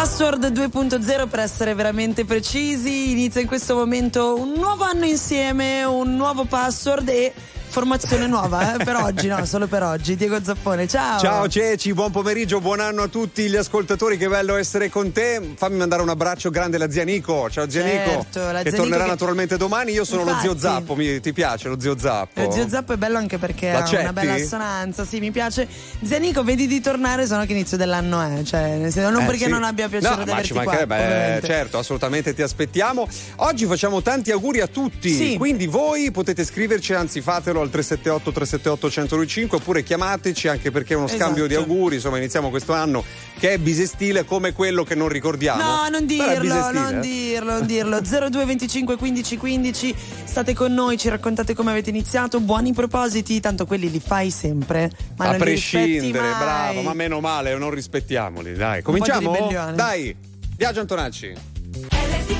Password 2.0 per essere veramente precisi, inizia in questo momento un nuovo anno insieme, un nuovo password e formazione nuova eh? per oggi, no, solo per oggi. Diego Zappone, ciao. Ciao Ceci, buon pomeriggio, buon anno a tutti gli ascoltatori, che bello essere con te. Fammi mandare un abbraccio grande alla zia Nico. Ciao zia certo, Nico, che tornerà Nico naturalmente domani. Io sono Infatti, lo zio Zappo, mi, ti piace lo zio Zappo? Lo zio Zappo è bello anche perché L'accetti? ha una bella assonanza, sì, mi piace. Zia Nico, vedi di tornare, sono che inizio dell'anno è, cioè, nel senso, non Eh, perché sì. non abbia piacere no, di ma averti ci qua. mancherebbe, eh, ovviamente. certo, assolutamente ti aspettiamo. Oggi facciamo tanti auguri a tutti, Sì. quindi voi potete scriverci, anzi fatelo al 378 378 1025 oppure chiamateci anche perché è uno scambio di Esatto. auguri, insomma iniziamo questo anno che è bisestile come quello che non ricordiamo. No, non dirlo, non dirlo, non dirlo. 02 25 15 15. State con noi, ci raccontate come avete iniziato. Buoni propositi, tanto quelli li fai sempre. Ma a prescindere, bravo, ma meno male, non rispettiamoli, dai. Cominciamo? Dai, Viaggio Antonacci.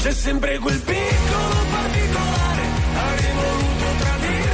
c'è sempre quel piccolo particolare, avrei voluto tradirti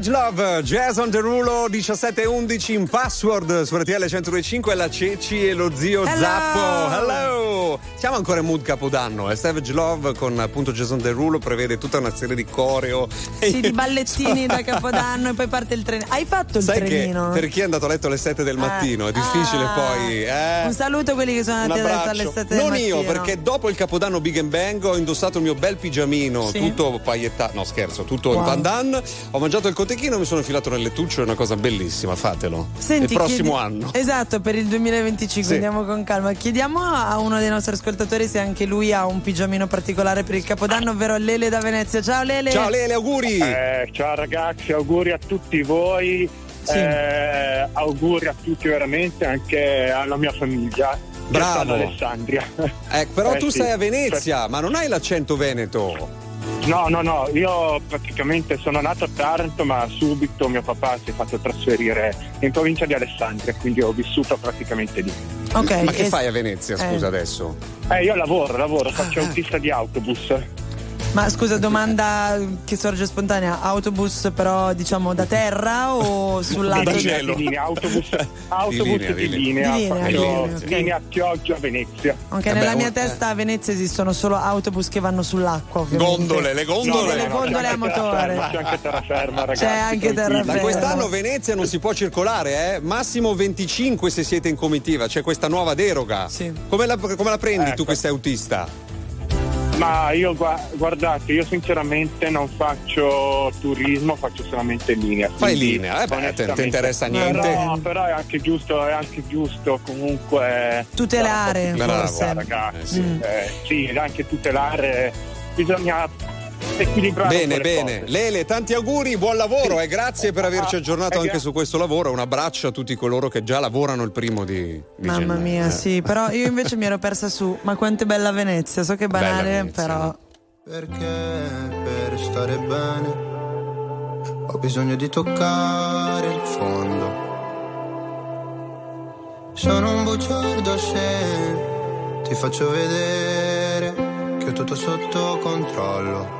Savage Love, Jazz on the Rulo 1711 in password su RTL 1025 la Ceci e lo zio Hello. Zappo. Hello! Siamo ancora in mood capodanno, eh? Savage Love con appunto Jazz on the Rulo prevede tutta una serie di coreo. Sì, di ballettini da Capodanno e poi parte il treno. Hai fatto il Sai trenino? per chi è andato a letto alle 7 del mattino è difficile Ah. poi. Eh? Un saluto a quelli che sono andati a letto alle 7 del Non mattino. io, perché dopo il capodanno Big Bang ho indossato il mio bel pigiamino, Sì. tutto paillettato, no scherzo, tutto in Wow. pandan. Ho mangiato il cotechino, mi sono filato nel lettuccio, è una cosa bellissima, fatelo. Senti, il prossimo chiedi- anno. Esatto, per il 2025 Sì. andiamo con calma. Chiediamo a uno dei nostri ascoltatori se anche lui ha un pigiamino particolare per il Capodanno, ovvero Lele da Venezia. Ciao Lele! Ciao Lele, auguri! Eh, ciao ragazzi, auguri a tutti voi, Sì. eh, auguri a tutti veramente, anche alla mia famiglia. Bravo. Alessandria. Eh, però Eh, tu sì. sei a Venezia, ma non hai l'accento veneto. No, no, no, io praticamente sono nato a Taranto, ma subito mio papà si è fatto trasferire in provincia di Alessandria, quindi ho vissuto praticamente lì. Ok, Ma che e- fai a Venezia, eh. scusa adesso? Eh, io lavoro, lavoro, faccio Ah. autista di autobus. Ma scusa, domanda che sorge spontanea: autobus però diciamo da terra o sul lato? Da Di di- linea, cielo. di linea, autobus, autobus linea, di, di linea, linea. faccio Di linea, ok. linea Chioggia Venezia. Anche nella mia testa a Venezia esistono solo autobus che vanno sull'acqua, ovviamente. Gondole, le gondole. Sì, le gondole a motore. C'è anche terraferma, ragazzi. C'è anche terraferma. Ma quest'anno Venezia non si può circolare, eh? Massimo 25 se siete in comitiva, c'è questa nuova deroga. Sì. Come la, come la prendi tu Ecco. che sei autista? Ma io gua- guardate, io sinceramente non faccio turismo, faccio solamente linea. Fai linea, eh beh, ti interessa niente. Però, però è anche giusto, è anche giusto comunque Tutelare, Bravo. forse. ragazzi. Eh, sì. Mm. Eh, sì, anche tutelare bisogna equilibrare Bene, bene. cose. Lele, tanti auguri, buon lavoro e grazie per averci Ah, aggiornato eh, anche gra- su questo lavoro. Un abbraccio a tutti coloro che già lavorano il primo di, di Mamma gennaio. mia, Eh. sì, però io invece mi ero persa su. Ma quanto è bella Venezia, so che è banale, Venezia. però. Perché per stare bene ho bisogno di toccare il fondo. Sono un bugiardo se ti faccio vedere che ho tutto sotto controllo.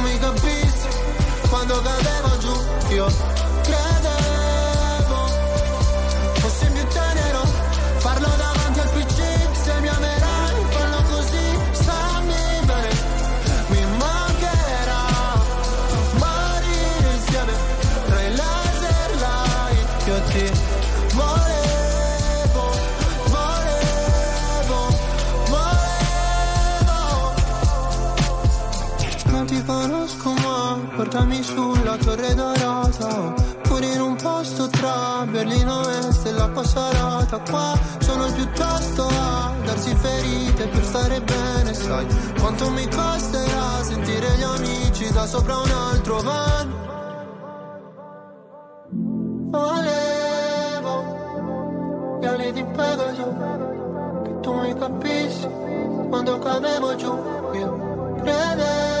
Portami sulla torre dorata Pure in un posto tra Berlino e Stella sarata Qua sono piuttosto a darsi ferite per stare bene Sai. Quanto mi costerà sentire gli amici da sopra un altro van? Volevo gli ali di Pegaso Che tu mi capissi quando cadevo giù. Io credevo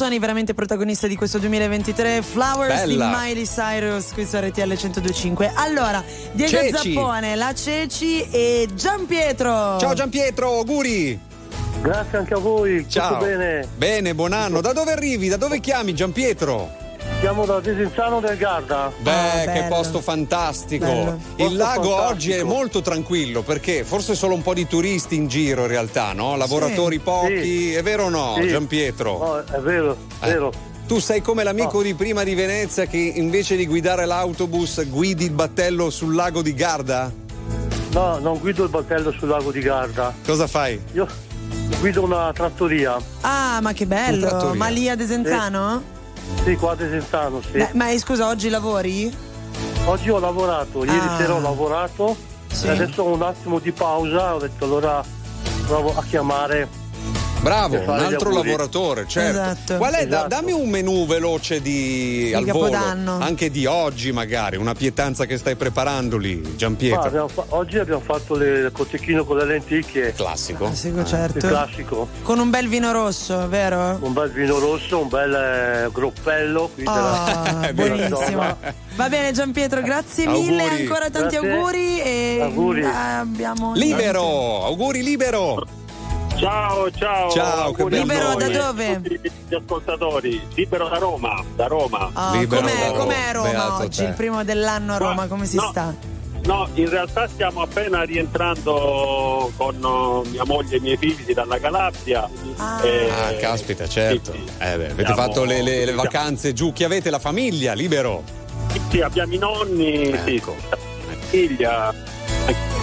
Canzoni veramente protagoniste di questo 2023. Flowers Bella. di Miley Cyrus, qui su RTL 1025. Allora, Diego Ceci. Zappone, la Ceci e Gian Pietro. Ciao Giampietro, auguri. Grazie anche a voi, Ciao. tutto bene? Bene, buon anno. Da dove arrivi? Da dove chiami Giampietro? Siamo da Desenzano del Garda. Beh, Ah, che posto fantastico. Bello. Il Posto lago fantastico. oggi è molto tranquillo perché forse solo un po' di turisti in giro in realtà, no? Lavoratori pochi, Sì. è vero o no, Sì. Giampietro? No, è vero, è Eh. vero. Tu sei come l'amico No. di prima di Venezia che invece di guidare l'autobus guidi il battello sul lago di Garda? No, non guido il battello sul lago di Garda. Cosa fai? Io guido una trattoria. Ah, ma che bello. Ma lì a Desenzano? Sì, qua a sì. Beh, ma eh, scusa, oggi lavori? Oggi ho lavorato, ieri Ah. sera ho lavorato. Sì. E adesso ho un attimo di pausa, ho detto allora provo a chiamare. Bravo, un altro lavoratore, certo. Esatto. Qual è? da- Esatto. dammi un menù veloce di, al Capodanno. volo, anche di oggi magari, una pietanza che stai preparando lì, Giampietro. abbiamo fa- oggi abbiamo fatto il cotechino con le lenticchie, Classico. Classico, il certo. classico. Con un bel vino rosso, vero? Un bel vino rosso, un bel eh, groppello qui Ah, della buonissimo. Va bene Giampietro, grazie mille, Auguri. ancora tanti Grazie. auguri e Auguri. eh, abbiamo Libero, auguri libero. Ciao, ciao. Ciao, Libero da e dove? Gli ascoltatori. Libero da Roma, da Roma. Ah, Libero com'è, da com'è Roma. Beato Roma oggi? te. Il primo dell'anno a Roma, Ma- come si no. sta? No, in realtà stiamo appena rientrando con oh, mia moglie e i miei figli dalla Calabria. Ah. Eh, Ah, caspita, certo. sì, sì. Eh beh, avete Siamo- fatto le, le- le vacanze giù. Chi avete? La famiglia, libero. Sì, abbiamo i nonni, sì, Ecco. la figlia,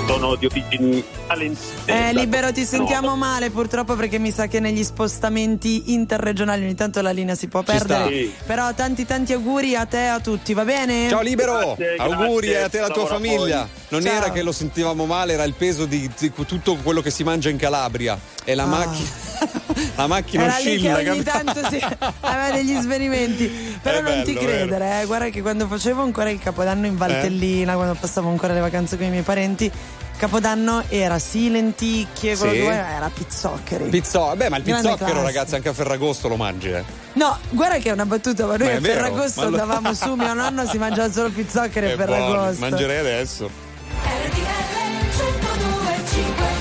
sono di origini talentose. Eh, Libero, ti sentiamo male purtroppo perché mi sa che negli spostamenti interregionali ogni tanto la linea si può Ci perdere. Sì. Però tanti tanti auguri a te e a tutti, va bene? Ciao libero, Grazie, auguri grazie, a te e alla tua famiglia. voi. Non Ciao. era che lo sentivamo male, era il peso di, di tutto quello che si mangia in Calabria. E la Ah. macchina la macchina Era oscilla. Lì ogni tanto si aveva degli svenimenti. Però è non bello, ti credere, eh. guarda che quando facevo ancora il capodanno in eh? Valtellina, eh. quando passavo ancora le vacanze con i miei parenti, Capodanno era sì lenticchie, sì. che era pizzoccheri. Pizzo- beh, ma il pizzocchero, ragazzi, anche a Ferragosto lo mangi, eh. No, guarda che è una battuta, ma noi ma a Ferragosto lo... andavamo su, mio nonno si mangiava solo pizzoccheri a Ferragosto. Buono, mangerei adesso. RTL 102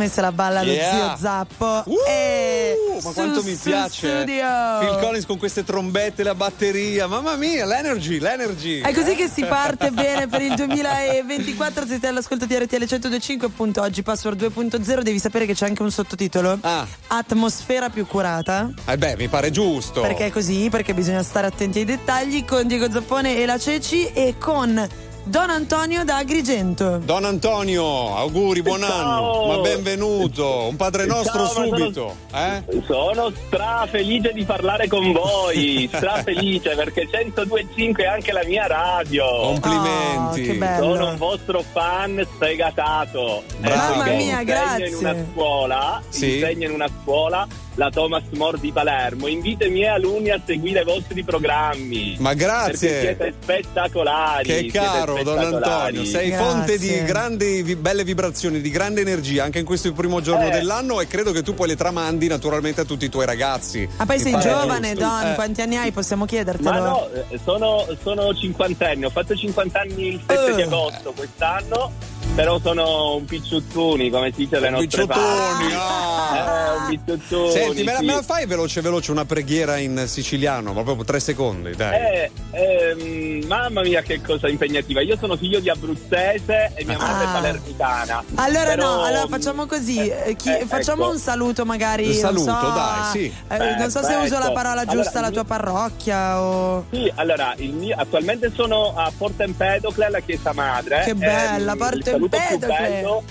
che messa la balla lo Yeah. zio Zappo. Uh, e ma quanto mi piace. Studio. Phil Collins con queste trombette, la batteria. Mamma mia, l'energy, l'energy. È così che si parte bene per il 2024. Siete all'ascolto di RTL 1025. Appunto, oggi password 2.0. Devi sapere che c'è anche un sottotitolo: Ah, Atmosfera più curata. eh beh, mi pare giusto. Perché è così? Perché bisogna stare attenti ai dettagli. Con Diego Zappone e la Ceci e con Don Antonio da Agrigento. Don Antonio, auguri, buon Ciao. anno, ma benvenuto. Un padre nostro Ciao, ma sono- subito. Eh? Sono stra felice di parlare con voi, stra felice perché 102.5 è anche la mia radio. Complimenti. Oh, che bello. Sono un vostro fan sfegatato. Bravo. Mamma mia, insegno grazie. in una scuola, Sì. insegno in una scuola la Thomas More di Palermo. Invito i miei alunni a seguire i vostri programmi. Ma grazie. Perché siete spettacolari. Che caro Don spettacolari. Antonio, sei Grazie. fonte di grandi, vi- belle vibrazioni, di grande energia anche in questo primo giorno Eh. dell'anno e credo che tu poi le tramandi naturalmente a tutti i tuoi ragazzi. Ah, poi sei giovane, giusto. Don, Eh. quanti anni hai? Possiamo chiedertelo? Ma no, eh, sono, sono cinquantenni, ho fatto 50 anni il 7 di Eh. agosto quest'anno, però sono un picciuttuni, come si dice le Un nostre picciotoni, parti. ah. Eh, un picciuttuni. Senti, me la, sì. me la fai veloce veloce una preghiera in siciliano, ma proprio tre secondi, dai. Eh, ehm, mamma mia che cosa impegnativa, io sono figlio di abruzzese e mia madre Ah. è palermitana. Allora Però, no, allora facciamo così, eh, chi- eh, facciamo ecco. un saluto magari, Un saluto, non so, dai, sì. eh, non so se uso la Perfetto. parola giusta, Allora, la il tua parrocchia o... Sì, allora, il mio- attualmente sono a Porta Empedocle alla Chiesa Madre. Che bella, Ehm, Porta saluto più bello,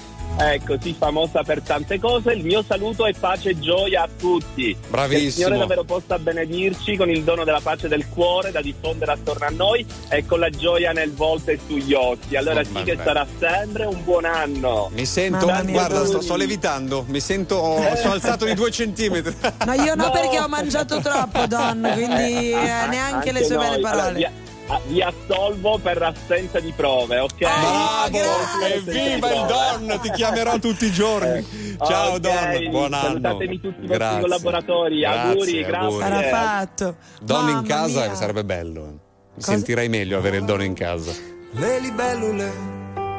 Ecco, sì, famosa per tante cose. Il mio saluto è pace e gioia a tutti. Bravissimo. Che il Signore davvero possa benedirci con il dono della pace del cuore da diffondere attorno a noi e con la gioia nel volto e sugli occhi. Allora Oh, sì che sarà sempre un buon anno. Mi sento, mia, guarda, sto, sto levitando, mi sento, ho- sono alzato di due centimetri. No, io no, No. perché ho mangiato troppo, Don, quindi eh, neanche le sue noi. belle Allora, parole. Vi, ah, vi assolvo per assenza di prove, ok? Bravo, grazie. evviva il Don, ti chiamerò tutti i giorni. Ciao Ok, Don, buon anno. Salutatemi tutti i vostri Grazie. collaboratori. Auguri, grazie. Sarà fatto. Don in Mamma casa mia. sarebbe bello. eh. Mi sentirei meglio avere il Don in casa. Le libellule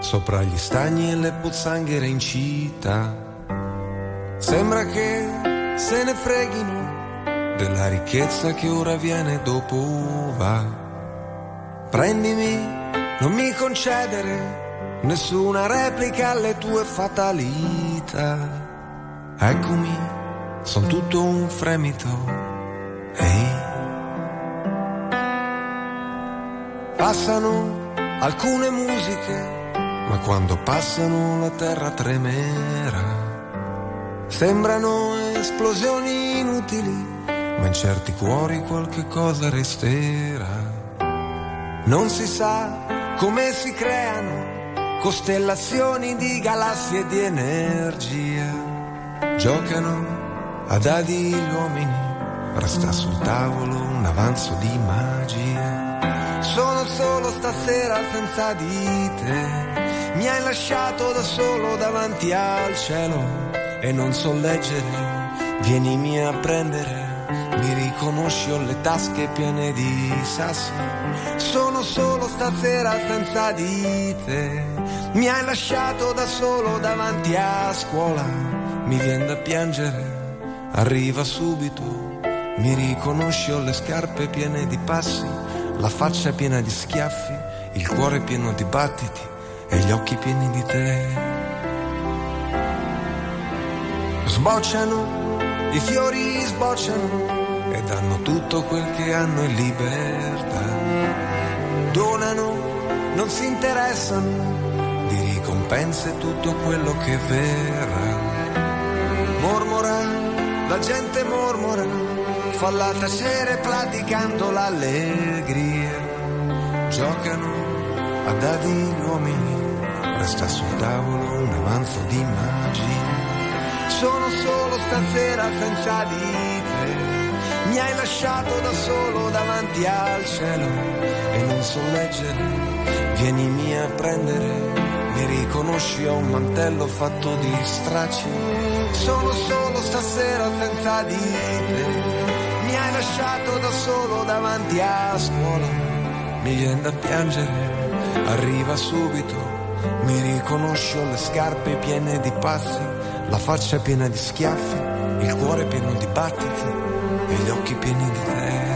sopra gli stagni e le pozzanghere in città. Sembra che se ne freghino della ricchezza che ora viene dopo va. Prendimi, non mi concedere nessuna replica alle tue fatalità. Eccomi, son tutto un fremito. Ehi. Passano alcune musiche, ma quando passano la terra tremerà. Sembrano esplosioni inutili, ma in certi cuori qualche cosa resterà. Non si sa come si creano costellazioni di galassie di energia. Giocano a dadi gli uomini, resta sul tavolo un avanzo di magia. Sono solo stasera senza di te. Mi hai lasciato da solo davanti al cielo e non so leggere. Vienimi a prendere. Mi riconosci, ho le tasche piene di sassi. Sono solo stasera senza di te. Mi hai lasciato da solo davanti a scuola. Mi viene da piangere. Arriva subito. Mi riconosci, ho le scarpe piene di passi, la faccia piena di schiaffi, il cuore pieno di battiti e gli occhi pieni di te. Sbocciano, i fiori sbocciano danno tutto quel che hanno in libertà. Donano, non si interessano di ricompense tutto quello che verrà. Mormora, la gente mormora, falla tacere praticando l'allegria. Giocano a dadi gli uomini, resta sul tavolo un avanzo di magia. Sono solo stasera senza di te. Mi hai lasciato da solo davanti al cielo e non so leggere. Vienimi a prendere. Mi riconosci ho un mantello fatto di stracci. Sono solo stasera senza di te. Mi hai lasciato da solo davanti a scuola. Mi viene da piangere. Arriva subito. Mi riconosci le scarpe piene di passi la faccia piena di schiaffi, il cuore pieno di battiti e gli occhi pieni di te.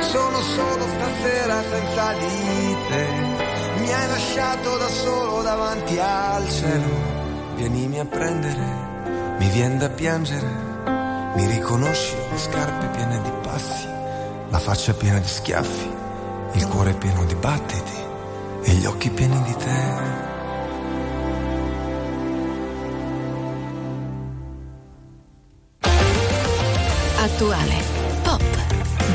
Sono solo stasera senza di te. Mi hai lasciato da solo davanti al cielo. Vienimi a prendere, mi vien da piangere. Mi riconosci le scarpe piene di passi, la faccia piena di schiaffi, il cuore pieno di battiti e gli occhi pieni di te. attuale, pop,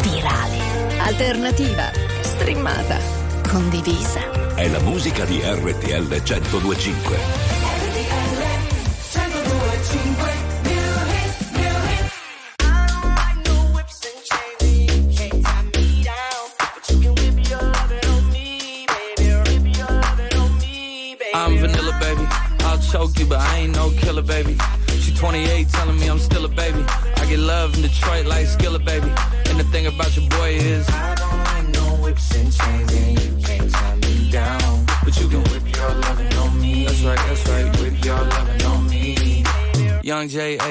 virale, alternativa, streamata, condivisa. È la musica di RTL 1025.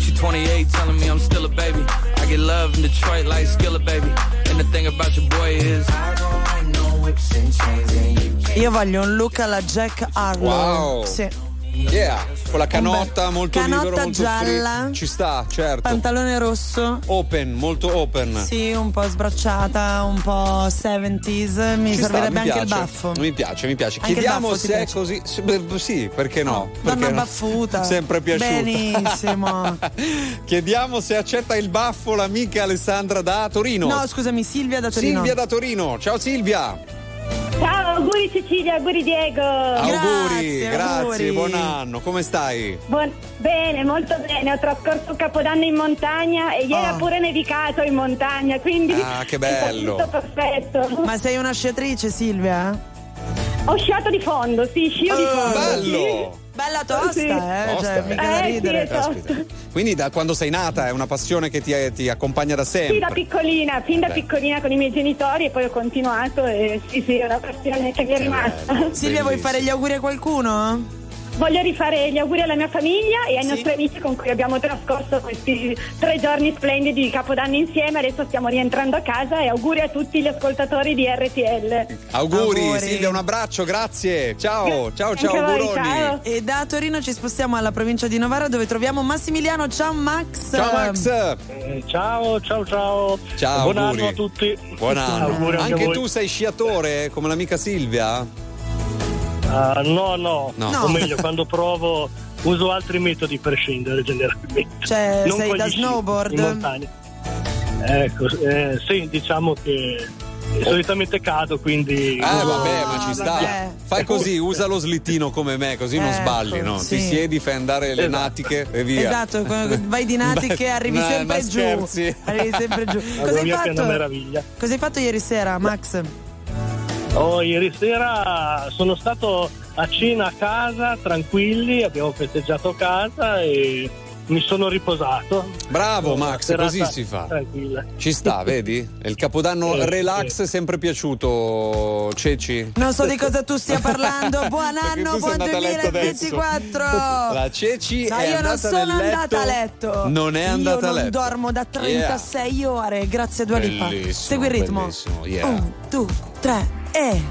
She 28, telling me I'm still a baby. I get love in Detroit like Skilla, baby. And the thing about your boy is I don't like no whips and chains, and you can't. Io voglio un look alla Jack Harlow. Wow. Sì. Yeah, con la canotta molto Canotta libero, molto gialla. free. Ci sta, certo. Pantalone rosso. Open, molto open. Sì, un po' sbracciata, un po' 70s. Mi Ci sta, servirebbe mi anche il baffo. Mi piace, mi piace. Anche Chiediamo se è piace? così. sì, perché no? Donna Perché no? baffuta. Sempre piaciuta. Benissimo. Chiediamo se accetta il baffo l'amica Alessandra da Torino. No, scusami, Silvia da Torino. Silvia da Torino. Ciao Silvia. Auguri Cecilia, auguri Diego. auguri, grazie, buon anno. Come stai? Buon- bene, molto bene. Ho trascorso Capodanno in montagna e ieri Oh. ha pure nevicato in montagna, quindi Ah, che bello. tutto perfetto. Ma sei una sciatrice, Silvia? Ho sciato di fondo, sì, scio di Oh, fondo. bello. Bella tosta, Sì. eh? Tosta, cioè, eh. mica da Eh, sì, ridere. Caspita. Quindi da quando sei nata è una passione che ti, ti accompagna da sempre. Sì, da piccolina, fin da Beh. piccolina con i miei genitori e poi ho continuato e sì, sì, è una passione che mi è rimasta. Silvia, vuoi fare gli auguri a qualcuno? Voglio rifare gli auguri alla mia famiglia e ai nostri amici con cui abbiamo trascorso questi tre giorni splendidi di Capodanno insieme. Adesso stiamo rientrando a casa e auguri a tutti gli ascoltatori di RTL. Auguri, Auguri. Silvia, un abbraccio, grazie. Ciao, ciao, ciao, Anche auguroni. ciao. E da Torino ci spostiamo alla provincia di Novara dove troviamo Massimiliano. Ciao Max. Ciao Max. Eh, ciao, ciao, ciao. Ciao, Buon auguri. anno a tutti. Buon anno. Auguri anche, Anche a voi. tu sei sciatore come l'amica Silvia? Ah, no, no, No. O meglio, quando provo uso altri metodi per scendere generalmente. Cioè, Non sei da snowboard? Ecco, eh, sì, diciamo che solitamente cado, quindi... Eh vabbè, ma ci sta. vabbè. Fai così, usa lo slittino come me, così non Ecco, sbagli, no? sì. Ti siedi, fai andare le Esatto. natiche e via. Esatto, vai di natiche arrivi ma- sempre ma giù. scherzi? Arrivi sempre giù. La Cosa hai, mia che è una fatto? meraviglia. Cosa hai fatto ieri sera, Max? Oh, ieri sera sono stato a cena a casa, tranquilli, abbiamo festeggiato a casa e mi sono riposato. Bravo Max, serata così si fa. Tranquilla. Ci sta, vedi? Il capodanno Sì, relax sì. è sempre piaciuto, Ceci. Non so di cosa tu stia parlando. Buon anno, buon andata a letto 2024. La Ceci No, è io non andata sono nel letto. andata a letto. Non è andata io a letto. non dormo da 36 ore. Grazie a Dua Lipa. Segui il ritmo. bellissimo, yeah. Un, due, tre e.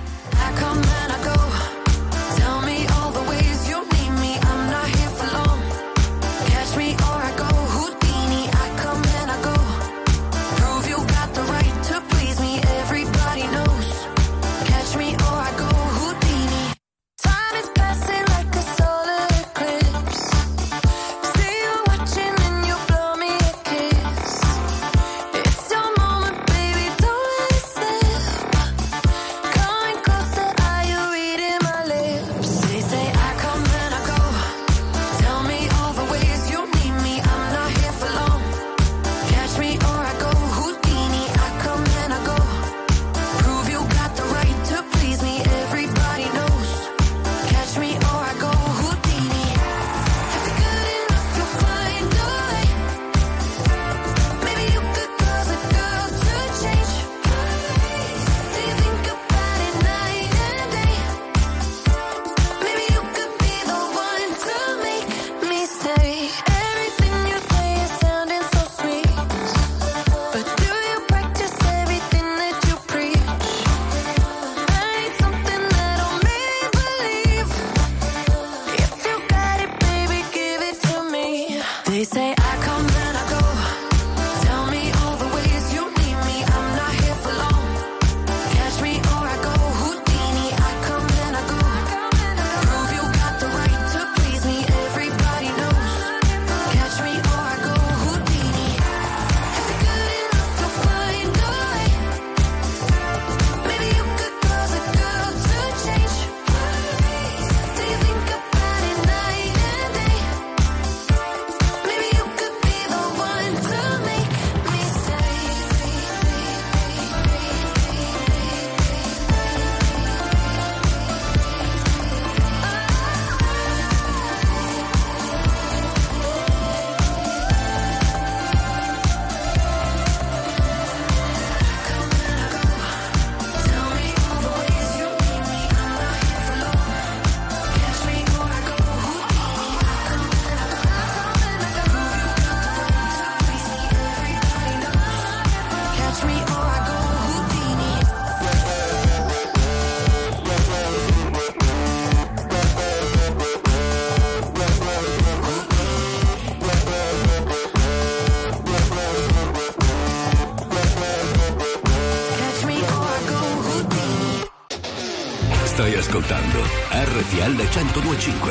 1025.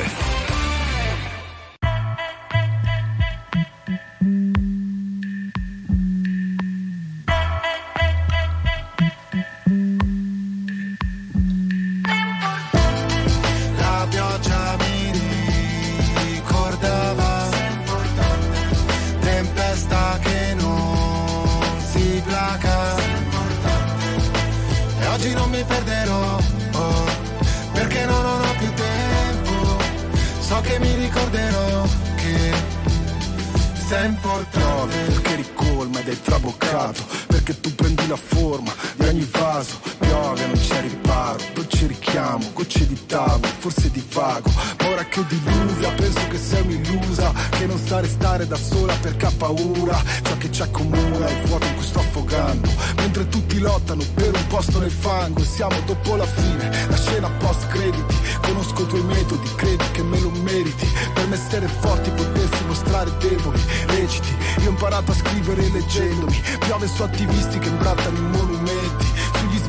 Restare da sola perché ha paura Ciò che ci accomuna è il vuoto in cui sto affogando. Mentre tutti lottano per un posto nel fango Siamo dopo la fine, la scena post crediti Conosco i tuoi metodi, credi che me lo meriti. Per me essere forti potersi mostrare deboli Reciti, io ho imparato a scrivere leggendomi. Piove su attivisti che imbrattano i monumenti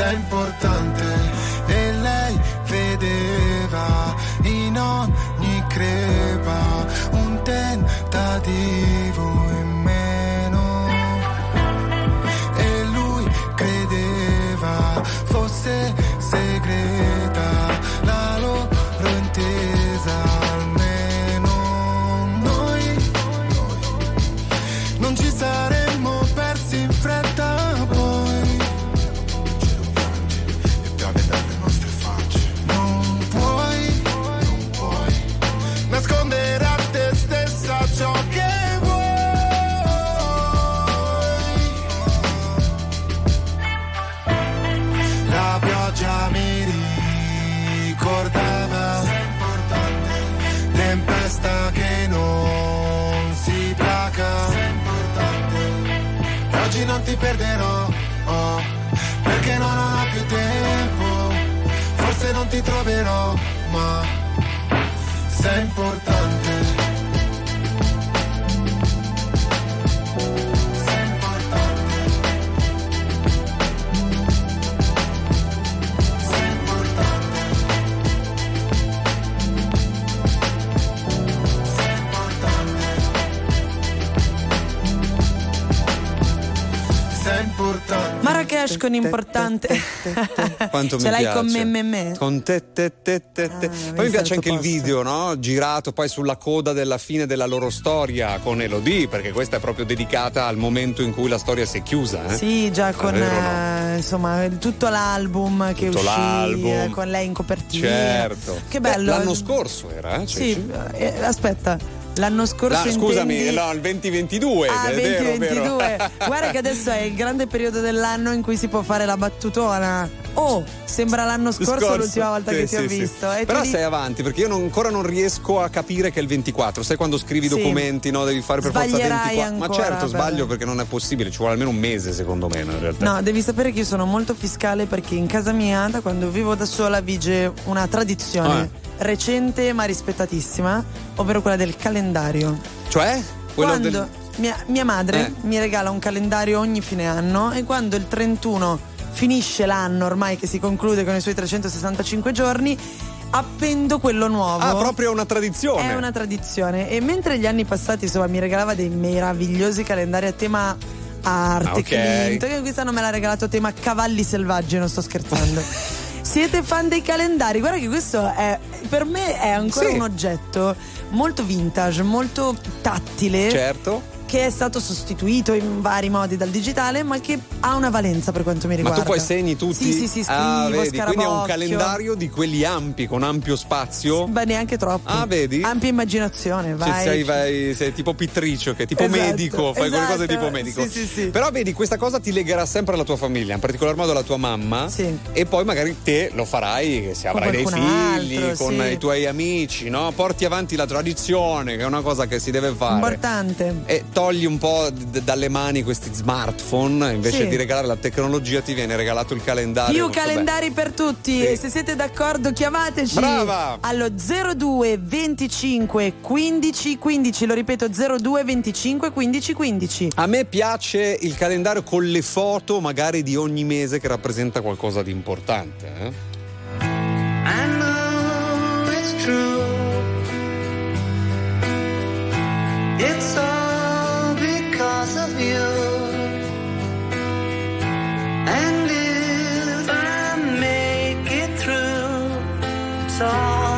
sei importante E lei vedeva in ogni crepa Un tentativo in meno. E lui credeva fosse segreta ti troverò ma sei importante con importante. Quanto Ce mi l'hai piace. con me, me, me? Con te, te, te, te, te. poi mi piace anche il video, no? Girato poi sulla coda della fine della loro storia con Elodie, perché questa è proprio dedicata al momento in cui la storia si è chiusa. Eh? Sì, già con no? eh, insomma tutto l'album che Tutto uscì l'album. eh, con lei in copertina. Certo. Che bello. Beh, l'anno scorso era, eh? Cioè, Sì, eh, aspetta. L'anno scorso La- scusami, intendi- no, il 2022. Ah, è vero, 2022. vero. Guarda che adesso è il grande periodo dell'anno in cui si può fare la battutona. Oh, sembra l'anno scorso, Scorso. l'ultima volta Sì, che ti ho sì, sì. visto. E Però sei avanti perché io non- ancora non riesco a capire che è il 24. Sai quando scrivi Sì. documenti, no? Devi fare per forza Sbaglierai 24. Ma ancora, certo, beh. sbaglio perché non è possibile, ci vuole almeno un mese secondo me no, in realtà. No, devi sapere che io sono molto fiscale perché in casa mia, da quando vivo da sola, vige una tradizione Ah. Recente ma rispettatissima, ovvero quella del calendario. Cioè? Quello quando del- mia, mia madre Eh. mi regala un calendario ogni fine anno e quando il 31 finisce l'anno ormai che si conclude con i suoi 365 giorni, appendo quello nuovo. Ah, proprio una tradizione. È una tradizione. E mentre gli anni passati, insomma, mi regalava dei meravigliosi calendari a tema arte, Ah, ok. Clint, che quest'anno me l'ha regalato a tema cavalli selvaggi, non sto scherzando. Siete fan dei calendari? Guarda che questo è per me è ancora Sì. un oggetto molto vintage, molto tattile. Certo. Che è stato sostituito in vari modi dal digitale, ma che ha una valenza per quanto mi Ma riguarda. tu poi segni tutti? Sì, sì, sì, scrivo, ah, vedi, quindi è un calendario di quelli ampi, con ampio spazio. Beh, neanche troppo. Ah, vedi? Ampia immaginazione, vai. Cioè, sei, vai- sei tipo pittricio, che è tipo Esatto, medico, fai qualcosa esatto. tipo medico. Sì, sì, sì. Però vedi, questa cosa ti legherà sempre alla tua famiglia, in particolar modo alla tua mamma. E poi magari te lo farai, se avrai dei figli, altro, con sì. i tuoi amici, no? Porti avanti la tradizione, che è una cosa che si deve fare. Importante. E togli un po' d- dalle mani questi smartphone, invece Sì. di regalare la tecnologia ti viene regalato il calendario. Più calendari per tutti. Sì. E se siete d'accordo, chiamateci Brava! allo 02 25 15 15. Lo ripeto, 02 25 15 15. A me piace il calendario con le foto magari di ogni mese che rappresenta qualcosa di importante. eh? I know it's true. It's all because of you. And if I make it through, it's all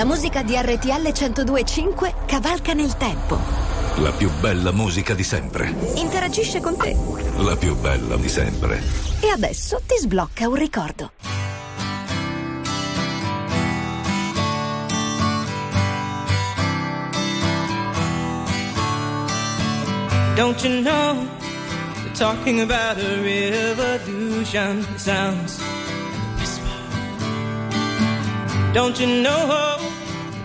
la musica di RTL 102.5 cavalca nel tempo. La più bella musica di sempre. Interagisce con te. La più bella di sempre. E adesso ti sblocca un ricordo. Don't you know we're talking about a revolution sounds Don't you know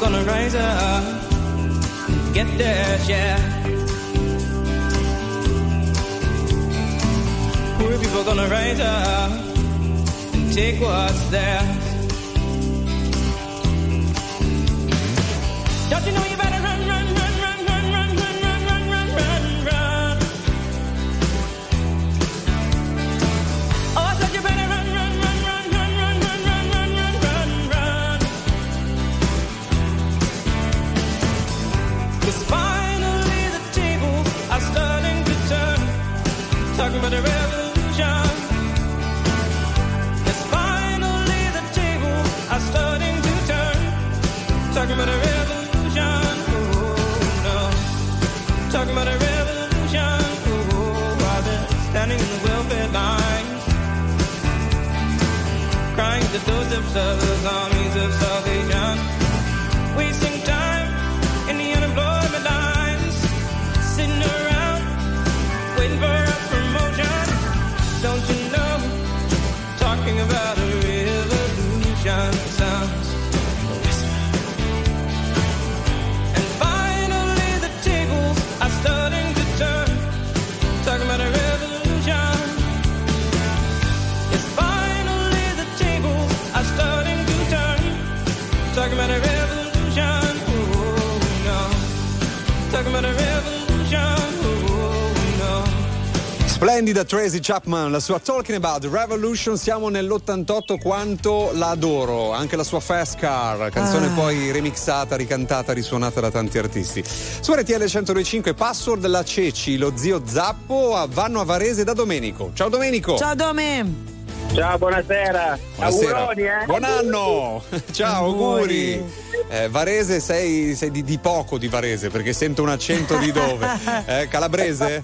People gonna rise up, and get their yeah. Poor people gonna rise up and take what's theirs. Splendida Tracy Chapman, la sua Talking About the Revolution, siamo nell'88 quanto la adoro, anche la sua Fast Car, canzone Ah. poi remixata, ricantata, risuonata da tanti artisti. Su RTL 105 Password la Ceci, lo zio Zappo a- vanno a Varese da Domenico. Ciao Domenico! Ciao Dome! Ciao, buonasera. Buonasera. Auguroni, eh? Buon anno! Ciao, auguri! Eh, Varese sei, sei di, di poco di Varese perché sento un accento di dove? Eh, calabrese?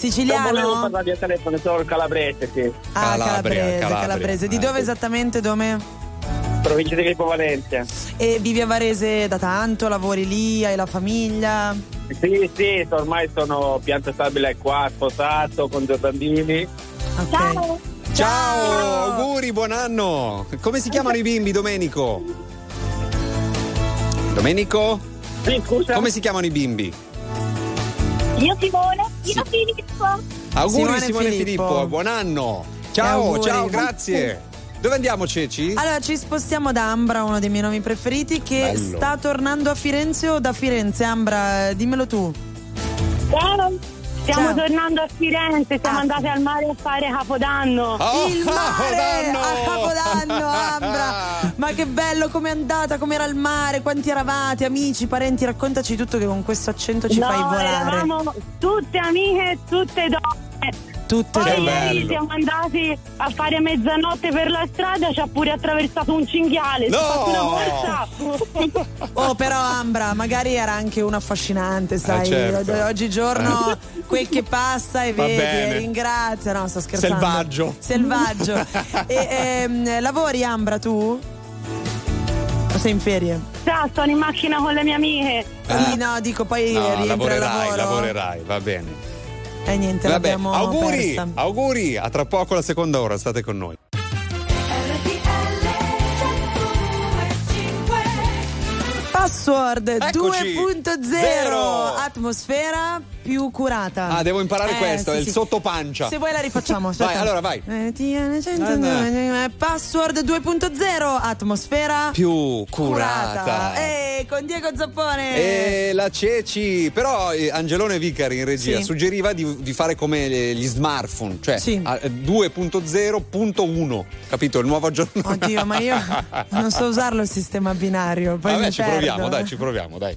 Siciliano? Non volevo parlare di telefono, sono calabrese, sì. Ah, Calabria, calabrese, Calabria. calabrese. Di Eh, dove sì. esattamente? Dove? Provincia di Grippo Valencia. E vivi a Varese da tanto? Lavori lì? Hai la famiglia? Sì, sì, ormai sono pianta stabile qua, sposato, con due bambini. Ciao! Ciao, auguri, buon anno! Come si chiamano i bimbi, Domenico? Domenico? Sì, scusa. Come si chiamano i bimbi? Io Simone, io Filippo. Auguri Simone Simone, Filippo. Filippo. buon anno! Ciao, auguri. ciao, grazie! Dove andiamo, Ceci? Allora ci spostiamo da Ambra, uno dei miei nomi preferiti, che Bello. sta tornando a Firenze o da Firenze? Ambra, eh, dimmelo tu. Ciao. Stiamo Ciao. tornando a Firenze, siamo Ah. andati al mare a fare Capodanno. Oh, Il mare Capodanno! a Capodanno, Ambra. Ma che bello, com'è andata, com'era il mare, quanti eravate, amici, parenti, raccontaci tutto che con questo accento ci no, fai volare. eravamo tutte amiche, tutte donne. Tutte Poi ieri bello. siamo andati a fare mezzanotte per la strada, ci ha pure attraversato un cinghiale. ci No! fatto una. Oh, però Ambra, magari era anche un affascinante, sai. certo. O- Oggigiorno quel che passa e Va vedi bene. ringrazia. No, sto scherzando. Selvaggio. Selvaggio. e, ehm, lavori Ambra tu? O sei in ferie? Ciao, sono in macchina con le mie amiche. Sì, no, dico poi No, rientri al lavorerai, lavoro. lavorerai, va bene. E niente, Vabbè, l'abbiamo auguri, persa. auguri, a tra poco la seconda ora, state con noi. Password Eccoci. 2.0 Zero. atmosfera più curata. Ah, devo imparare Eh, questo, sì, è il sì. sottopancia. Se vuoi la rifacciamo. Vai, allora vai. Eh, 102, eh, Password 2.0 atmosfera Più curata. E con Diego Zappone. E la Ceci, però eh, Angelone Vicari in regia Sì. suggeriva di, di fare come gli smartphone, cioè Sì. a- 2.0.1, capito? Il nuovo aggiornamento. Oddio, ma io non so usarlo il sistema binario. Vabbè, ci perdo. proviamo, dai, ci proviamo, dai.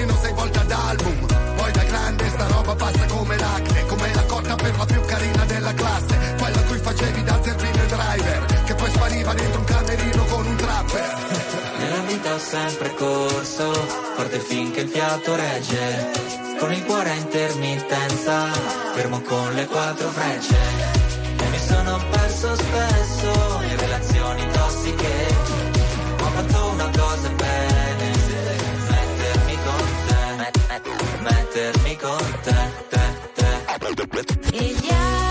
della classe Quella a cui facevi da zerbino e driver Che poi spariva dentro un camerino con un trapper Nella vita ho sempre corso, forte finché il fiato regge. Con il cuore a intermittenza, fermo con le quattro frecce. E mi sono perso spesso in relazioni tossiche. Ho fatto una cosa bene, mettermi con te, met- met- mettermi con te, te, te. E gli altri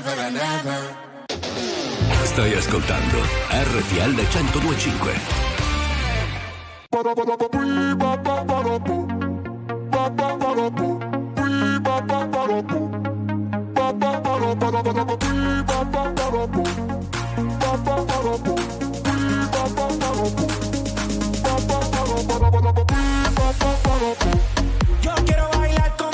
nada, nada. Stai ascoltando RTL 1025. Yo quiero bailar con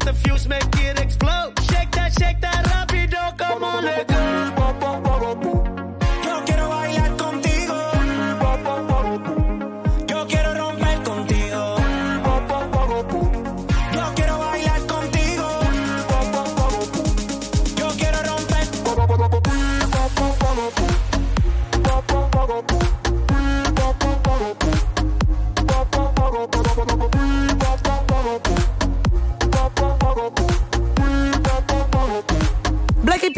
The fuse, make it explode. Shake that, shake that rápido, oh, come on, let go.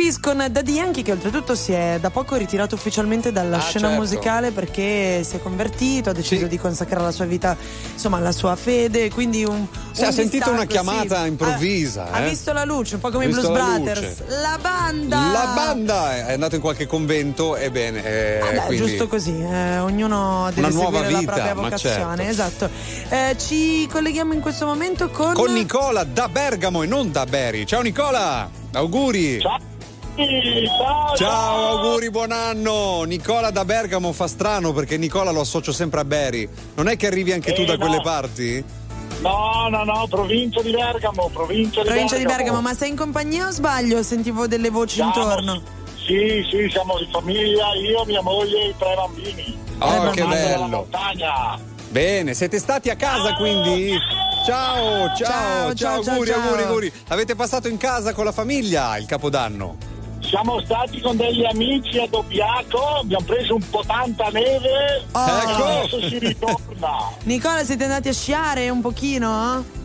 Peas con Daddy Yankee che oltretutto si è da poco ritirato ufficialmente dalla Ah, scena certo. musicale perché si è convertito, ha deciso di consacrare la sua vita, insomma, alla sua fede, quindi un, Sì, un ha sentito una chiamata sì. improvvisa, Ha, ha eh. visto la luce, un po' come Ha i Blues la Brothers. luce. La banda! La banda è andato in qualche convento, ebbene, eh, Vabbè, quindi giusto così, eh, ognuno deve Una nuova seguire vita, la propria ma vocazione. certo. Esatto. Eh, ci colleghiamo in questo momento con. con Nicola da Bergamo e non da Beri. Ciao Nicola, auguri. Ciao. Ciao, auguri, buon anno! Nicola da Bergamo fa strano perché Nicola lo associo sempre a Beri. Non è che arrivi anche tu Eh, da no. quelle parti? No, no, no, provincia di Bergamo, provincia di Provincia di Bergamo. Bergamo, ma sei in compagnia o sbaglio? Sentivo delle voci Siamo- intorno. Sì, sì, siamo di famiglia, io, mia moglie e i tre bambini. Oh, che Tornando dalla bello. montagna. Bene, siete stati a casa quindi? Ciao, ciao, ciao, ciao, ciao, auguri, ciao. auguri, auguri. Avete passato in casa con la famiglia il capodanno? Siamo stati con degli amici a Dobbiaco, abbiamo preso un po' tanta neve Oh. Ecco. e adesso si ritorna. Nicola, siete andati a sciare un pochino?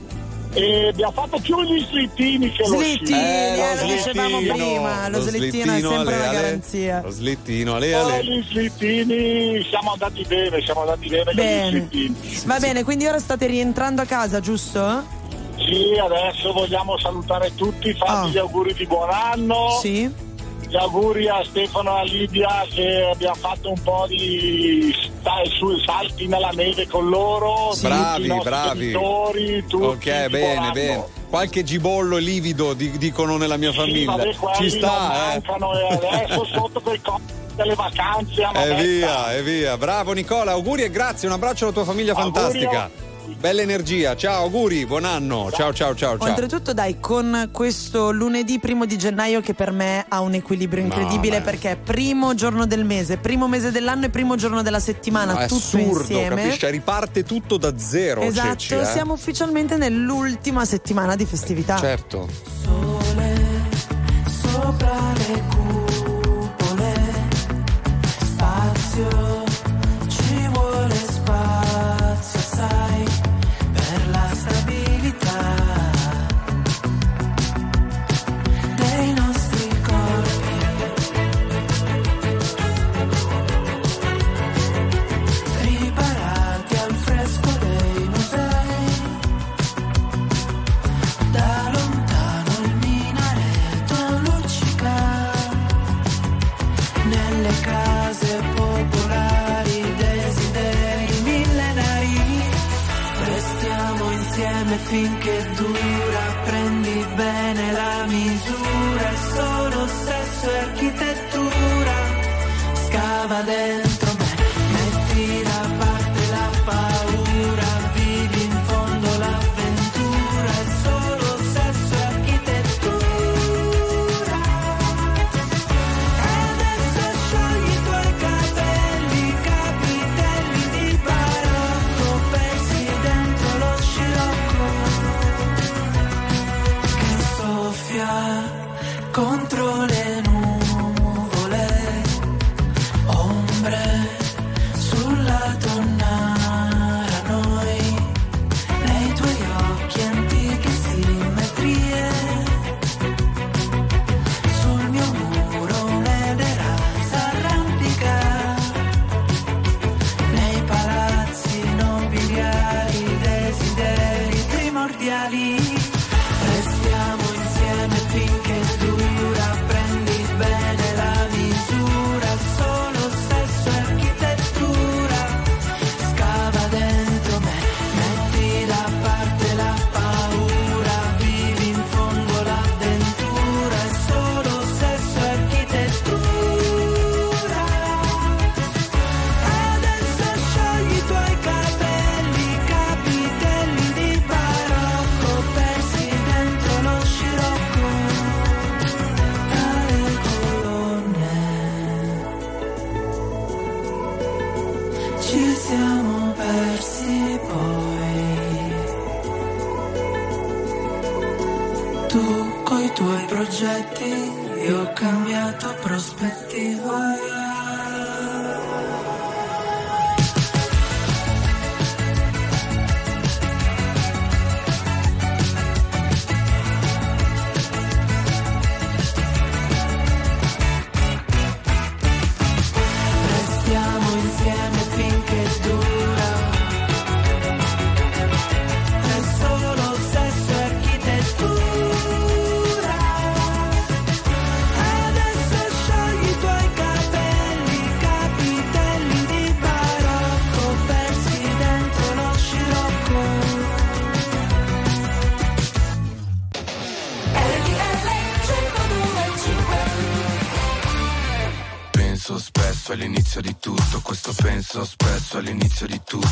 E abbiamo fatto più gli slittini che lo Slittini, sci. eh, lo dicevamo prima, lo slittino è sempre una ale, ale. garanzia. Lo slittino, ale, ale. gli slittini siamo andati bene, siamo andati bene, con gli Bene. slittini. Va bene, quindi ora state rientrando a casa, giusto? Sì, adesso vogliamo salutare tutti, farvi Ah. gli auguri di buon anno. Sì. Gli auguri a Stefano e a Lidia che abbiamo fatto un po' di sta- su- salti nella neve con loro. i Bravi, bravi. genitori, tutti Ok, bene, bene. Qualche gibollo livido di- dicono nella mia Sì, famiglia. vabbè, quelli Ci sta, eh. mancano e adesso sotto quel co- delle vacanze a E Mabetta. via, e via. Bravo Nicola, auguri e grazie. Un abbraccio alla tua famiglia Auguri fantastica. Bella energia. Ciao, auguri, buon anno. Ciao, ciao, ciao, ciao. Oltretutto, dai, con questo lunedì primo di gennaio che per me ha un equilibrio No, incredibile ma- perché è primo giorno del mese, primo mese dell'anno e primo giorno della settimana, No, è tutto assurdo, insieme. capisci? Riparte tutto da zero, Esatto, Ceci, eh? siamo ufficialmente nell'ultima settimana di festività. Certo. Sopra le cupole, spazio,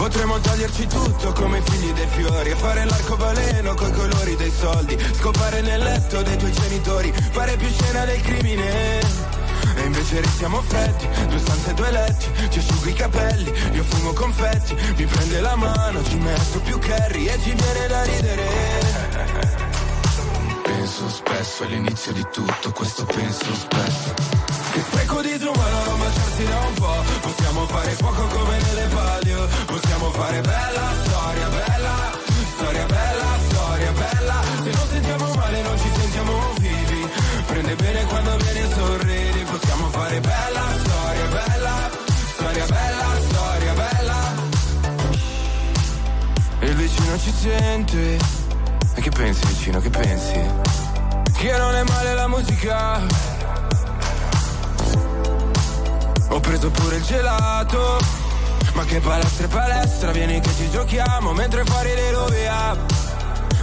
Potremmo toglierci tutto come i figli dei fiori e fare l'arcobaleno coi colori dei soldi, scopare nel letto dei tuoi genitori, fare più scena del crimine. E invece restiamo freddi, due stanze, due letti, ci asciugo i capelli, io fumo confetti, mi prende la mano, ci metto più curry e ci viene da ridere. Penso spesso all'inizio di tutto, questo penso spesso. Che spreco di umano non baciarsi da un po' Possiamo fare fuoco come nelle palio. Possiamo fare bella storia, bella Storia bella, storia bella. Se non sentiamo male non ci sentiamo vivi. Prende bene quando vieni e sorridi. Possiamo fare bella storia, bella Storia bella, storia bella. E il vicino ci sente. E che pensi vicino, che pensi? Che non è male la musica. Ho preso pure il gelato. Ma che palestra e palestra Vieni che ci giochiamo Mentre fuori le rovea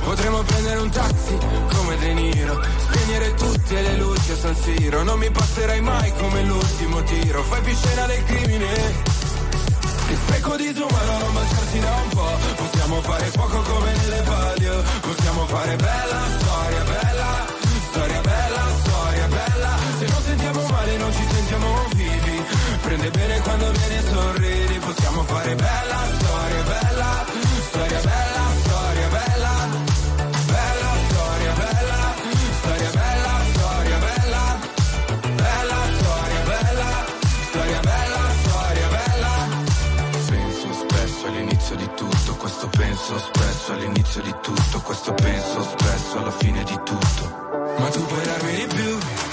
Potremmo prendere un taxi come De Niro Spegnere tutte le luci a San Siro. Non mi passerai mai come l'ultimo tiro. Fai più scena del crimine. Che spreco di umano non baciarsi da un po' Possiamo fare fuoco come nelle palio. Possiamo fare bella storia, bella Prende bene quando vieni e sorridi Possiamo fare bella storia, bella Storia bella, storia bella Bella storia, bella Storia bella, storia bella Bella storia, bella Storia bella, storia bella. Penso spesso all'inizio di tutto Questo penso spesso all'inizio di tutto Questo penso spesso alla fine di tutto. Ma tu puoi darmi di più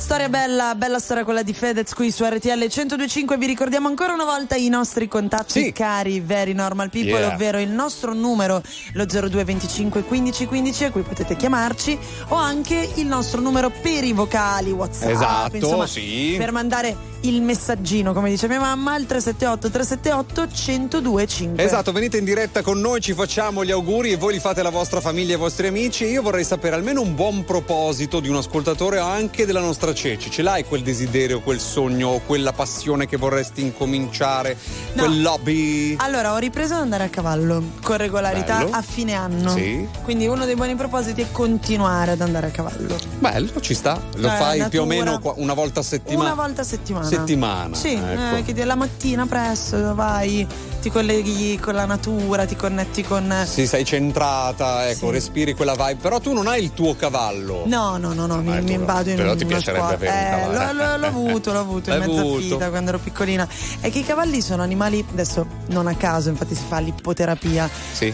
storia, bella, bella, storia quella di Fedez qui su RTL 1025. Vi ricordiamo ancora una volta i nostri contatti cari, very normal people, Yeah. ovvero il nostro numero, lo 0225 15 15, a cui potete chiamarci, o anche il nostro numero per i vocali, WhatsApp. Esatto, insomma, sì. Per mandare il messaggino, come dice mia mamma, al 378 378 1025. Esatto, venite in diretta con noi, ci facciamo gli auguri e voi li fate alla vostra famiglia e ai vostri amici. Io vorrei sapere almeno un buon proposito di un ascoltatore o anche della nostra Ceci. Ce l'hai quel desiderio, quel sogno, quella passione che vorresti incominciare, No. quel hobby? Allora, ho ripreso ad andare a cavallo con regolarità Bello. a fine anno. Sì. Quindi uno dei buoni propositi è continuare ad andare a cavallo. Bello, ci sta. Lo Eh, fai più o natura. meno una volta a settimana. Una volta a settimana. Settimana, Sì, ecco. eh, che la mattina presto vai, ti colleghi con la natura, ti connetti con. Sì, sei centrata, ecco, Sì. respiri quella vibe. Però tu non hai il tuo cavallo. No, no, no, no, mi, mi imbado in però ti piacerebbe squadra. avere Eh, cavallo. l'ho, l'ho- l'ho avuto, l'ho avuto in L'hai mezza avuto. vita quando ero piccolina. È che i cavalli sono animali, adesso non a caso, infatti si fa l'ippoterapia, Sì,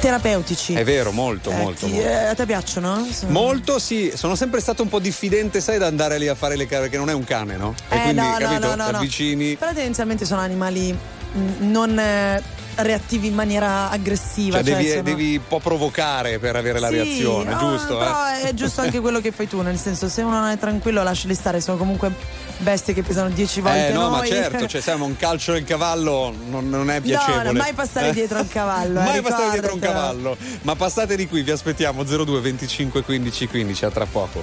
terapeutici. è vero, molto, Eh, molto. ti- molto. eh, a te piacciono? Sono- Molto sì, sono sempre stato un po' diffidente, sai, da andare lì a fare le cose, perché non è un cane, no? E Eh, quindi, no, capito? no, no, no. avvicini. Però tendenzialmente sono animali mh, non eh, reattivi in maniera aggressiva. Cioè, devi, sono- devi un po' provocare per avere la Sì, reazione, no, giusto? Però eh? è giusto anche quello che fai tu, nel senso, se uno non è tranquillo, lasciali stare. Sono comunque bestie che pesano 10 volte Eh, no, ma noi. certo, cioè, ma un calcio del cavallo non, non è piacevole. No, no, mai passare Eh? dietro al cavallo. eh, Mai passare dietro un ricordatelo. cavallo. Ma passate di qui, vi aspettiamo 02 25 15 15, a tra poco.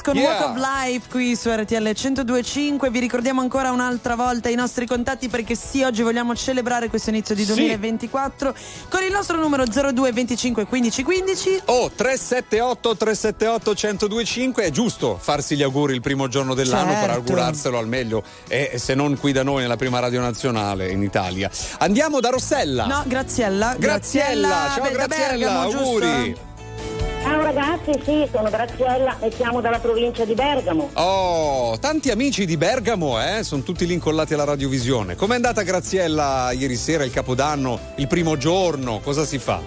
Straits con Yeah. Walk of Life qui su RTL 1025. Vi ricordiamo ancora un'altra volta i nostri contatti perché sì, oggi vogliamo celebrare questo inizio di Sì. 2024 con il nostro numero 02 25 15 15. Oh, 378 378 1025 è giusto farsi gli auguri il primo giorno dell'anno per Certo. augurarselo al meglio e se non qui da noi nella prima radio nazionale in Italia. Andiamo da Rossella. No, Graziella. Graziella, ciao beh, da Graziella, Bergamo, giusto? auguri. Ciao ragazzi, sì, sono Graziella e chiamo dalla provincia di Bergamo. Oh, tanti amici di Bergamo, eh? Sono tutti lì incollati alla radiovisione. Com'è andata Graziella ieri sera, il Capodanno, il primo giorno? Cosa si fa?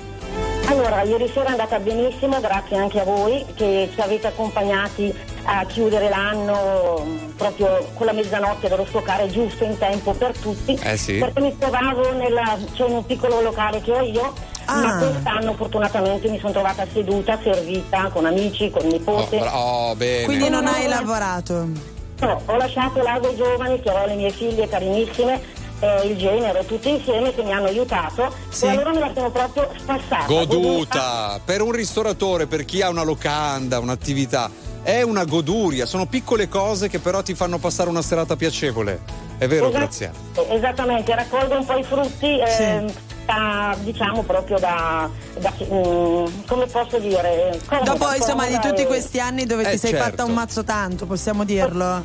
Allora, ieri sera è andata benissimo, grazie anche a voi che ci avete accompagnati a chiudere l'anno proprio con la mezzanotte dello stoccare giusto in tempo per tutti. Eh sì. Perché mi trovavo nella, cioè in un piccolo locale che ho io, ma Ah. quest'anno fortunatamente mi sono trovata seduta, servita con amici, con Oh, nipote. bra- oh, bene. Quindi non No, hai lavorato. No, ho lasciato là dei giovani che ho le mie figlie carinissime, eh, il genero, tutti insieme che mi hanno aiutato Sì. e allora me la sono proprio spassata. Goduta. Per un ristoratore, per chi ha una locanda, un'attività, è una goduria. Sono piccole cose che però ti fanno passare una serata piacevole. È vero, Esat- Graziella? Esattamente, raccolgo un po' i frutti, ehm, da, diciamo proprio da, da- mm, come posso dire, comoda, Dopo insomma di tutti e- questi anni dove Eh, ti sei certo. fatta un mazzo tanto, possiamo dirlo.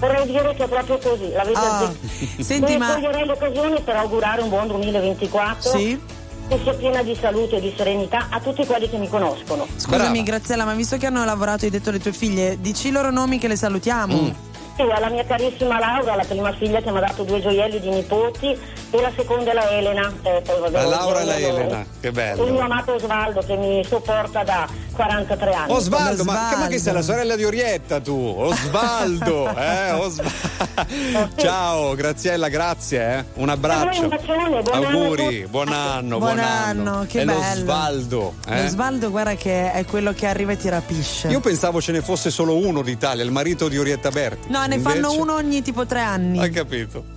Vorrei dire che è proprio così, la vedo Ah, così. senti, ma- coglierei l'occasione per augurare un buon 2024. Sì? Che sia piena di salute e di serenità a tutti quelli che mi conoscono. Scusami Graziella, ma visto che hanno lavorato, hai detto le tue figlie, dici i loro nomi che le salutiamo. Mm. Sì, alla mia carissima Laura, la prima figlia che mi ha dato due gioielli di nipoti e la seconda è la Elena. eh, poi vabbè, La Laura e la Elena, che Il mio bello. amato Osvaldo che mi sopporta da 43 anni. Osvaldo, ma, ma che sei la sorella di Orietta tu? Osvaldo, eh? Osva- Ciao, Graziella, grazie, eh. Un abbraccio. Un bacione, buon anno Auguri, tutti. buon anno, Buon buon anno, che È bello. l'Osvaldo, eh? Osvaldo, guarda che è quello che arriva e ti rapisce. Io pensavo ce ne fosse solo uno d'Italia, il marito di Orietta Berti. No, ne Invece- fanno uno ogni tipo tre anni. Hai capito?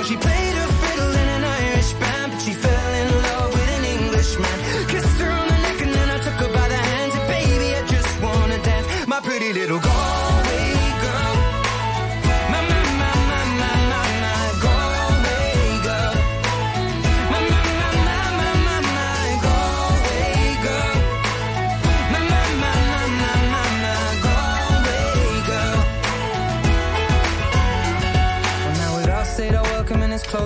know she played a fiddle in an Irish band, but she fell in love with an Englishman. Kissed her on the neck and then I took her by the hands. And baby, I just wanna dance, my pretty little girl.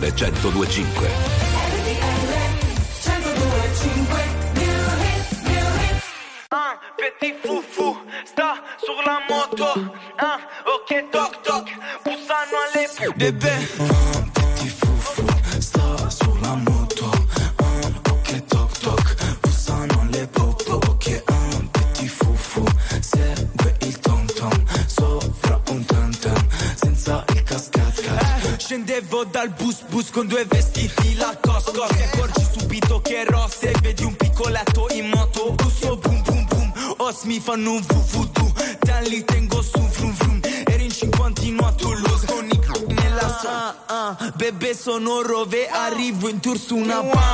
RTL 1025. In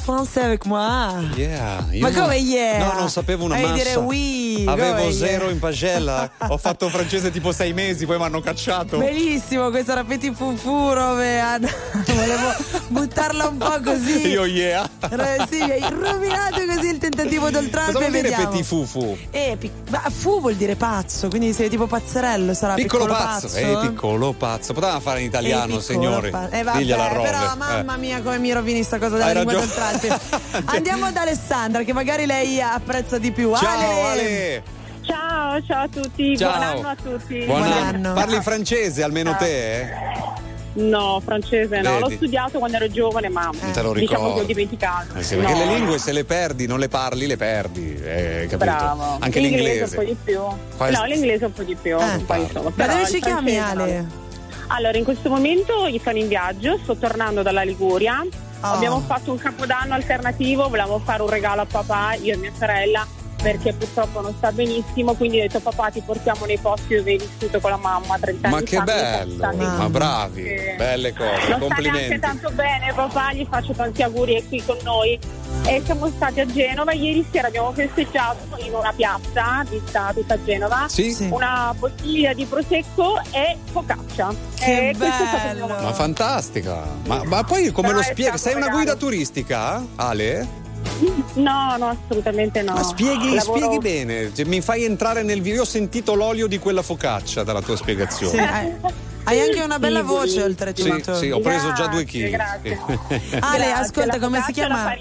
français avec moi? Yeah, Ma come yeah? No, non sapevo una Devi massa. dire oui. Avevo zero yeah? in pagella. Ho fatto francese tipo sei mesi, poi mi hanno cacciato. Benissimo, questo era Petit Fufu, Rovean. Volevo buttarla un po' così. Io yeah. Sì, hai rovinato così il tentativo d'oltralpe. Cosa vuol dire petit fufu? Eh, pic- ma fu vuol dire pazzo, quindi sei tipo pazzerello, sarà Piccolo, piccolo, pazzo. Eh, piccolo pazzo. Potevamo fare in italiano, Eh, piccolo signore. pa- Eh, vabbè, Digliela a però Eh. mamma mia come mi rovini sta cosa Hai della lingua ragione. d'oltralpe. Andiamo ad Alessandra che magari lei apprezza di più. Ciao, Ale! Ale. Ciao, ciao a tutti, Ciao. buon anno a tutti. Buon anno. Parli francese almeno te? eh? No, francese no, l'ho studiato quando ero giovane, ma te lo diciamo che ho dimenticato. Eh sì, perché No. le lingue se le perdi, non le parli, le perdi. Eh, capito? Bravo. Anche l'inglese. l'inglese. un po' di più. Quale- No, l'inglese un po' di più. po' insomma, Ma dove ci chiami Ale? no. Allora, in questo momento io sono in viaggio, sto tornando dalla Liguria. Oh. Abbiamo fatto un capodanno alternativo, volevamo fare un regalo a papà, io e mia sorella, perché purtroppo non sta benissimo, quindi ho detto papà ti portiamo nei posti dove hai vissuto con la mamma 30 anni Ma che fa, mi bello, sta ma bravi, Sì. belle cose, Non sta neanche complimenti. tanto bene, papà, gli faccio tanti auguri, è qui con noi. E siamo stati a Genova, ieri sera abbiamo festeggiato in una piazza vista tutta Genova, Sì. Sì. una bottiglia di prosecco e focaccia. Che e questo è stato il mio- Ma fantastica! Ma, ma poi come Però lo spieghi? Sei un una guida turistica, Ale? No, no, assolutamente no. Ma spieghi, Lavoro- spieghi bene, cioè, mi fai entrare nel video. Io ho sentito l'olio di quella focaccia dalla tua spiegazione. Sì, hai, hai anche una bella voce Sì, oltretutto. sì, ho preso già due chili. grazie. Ale, Grazie, ascolta, come si e chiama?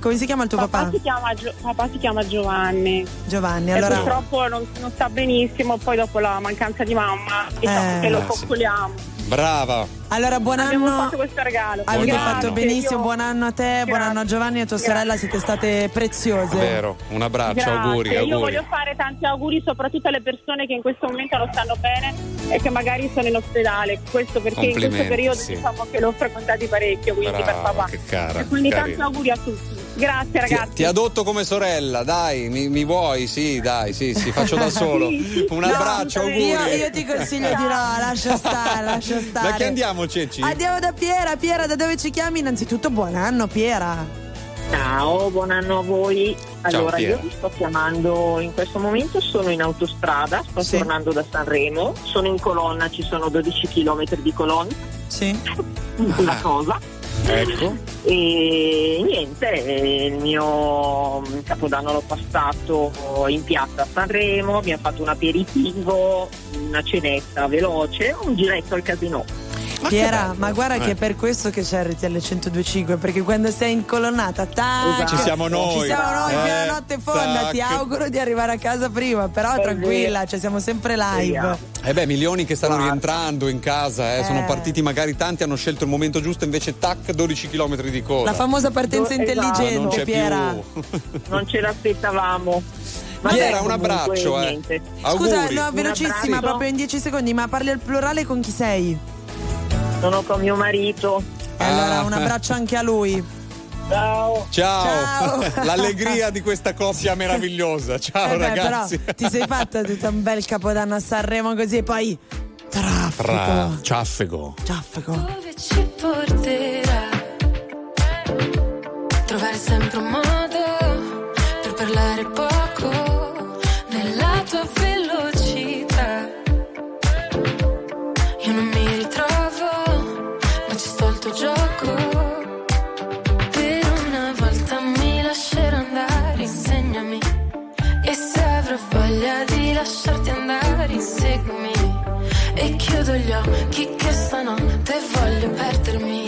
Come si chiama il tuo Papà papà? si chiama, Gio- papà si chiama Giovanni. Giovanni, E allora. purtroppo non, non sta benissimo, poi dopo la mancanza di mamma diciamo Eh. che lo sì. coccoliamo. Brava. Allora, buon Abbiamo anno. fatto questo regalo. Avete Buon fatto anno. benissimo, buon anno a te, buon anno a Giovanni e a tua sorella, siete state preziose. Vero, un abbraccio, Grazie. auguri, Io auguri. voglio fare tanti auguri soprattutto alle persone che in questo momento non stanno bene e che magari sono in ospedale. Questo perché in questo periodo sì. diciamo che l'ho frequentati parecchio, quindi per Brava, papà. che cara. E quindi tanti carina. auguri a tutti. Grazie Ti, ragazzi. ti adotto come sorella, dai, mi, mi vuoi? Sì, dai, sì, sì, faccio da solo. Un No, abbraccio, auguri. Io, io ti consiglio di no, lascia stare, lascia stare. Da chi andiamo, Ceci? Andiamo da Piera, Piera, da dove ci chiami? Innanzitutto buon anno, Piera. Ciao, buon anno a voi. Allora, Piera. io vi sto chiamando in questo momento, sono in autostrada, sto Sì. tornando da Sanremo, sono in colonna, ci sono 12 km di colonna. Sì. Una cosa. Ecco. E niente, il mio capodanno l'ho passato in piazza a Sanremo, abbiamo fatto un aperitivo, una cenetta veloce, un giretto al casino. Piera, ma guarda Eh. che è per questo che c'è RTL 1025, perché quando sei incolonnata, tac, Ci siamo noi. Ci siamo noi Eh, fino a notte fonda. tac. Ti auguro di arrivare a casa prima, però È tranquilla, vero. cioè siamo sempre live. Eh beh, milioni che stanno rientrando in casa, eh, sono Eh. partiti magari tanti, hanno scelto il momento giusto, invece tac, 12 km di coda. La famosa partenza Esatto. intelligente, c'è Piera. Non ce l'aspettavamo. Piera, un abbraccio, comunque, eh. Scusa, no, velocissima, proprio in 10 secondi, ma parli al plurale con chi sei? Sono con mio marito. E allora Ah. un abbraccio anche a lui. Ciao. Ciao. Ciao. L'allegria di questa coppia meravigliosa. Ciao Eh beh, ragazzi. però ti sei fatta tutto un bel capodanno a Sanremo così e poi traffico. Ciaffego. Ciaffego. dove ci porterà. Trovare sempre un modo lasciarti andare, inseguimi. E chiudo gli occhi che stanotte voglio perdermi.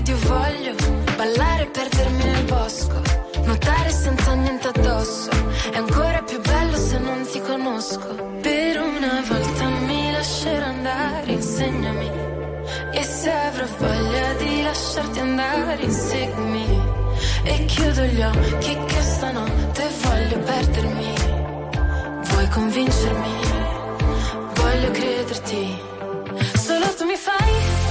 Ed io voglio ballare e perdermi nel bosco, nuotare senza niente addosso, è ancora più bello se non ti conosco. Per una volta mi lascerò andare, insegnami, e se avrò voglia di lasciarti andare, inseguimi, e chiudo gli occhi che stanotte voglio perdermi, vuoi convincermi, voglio crederti. Solo tu mi fai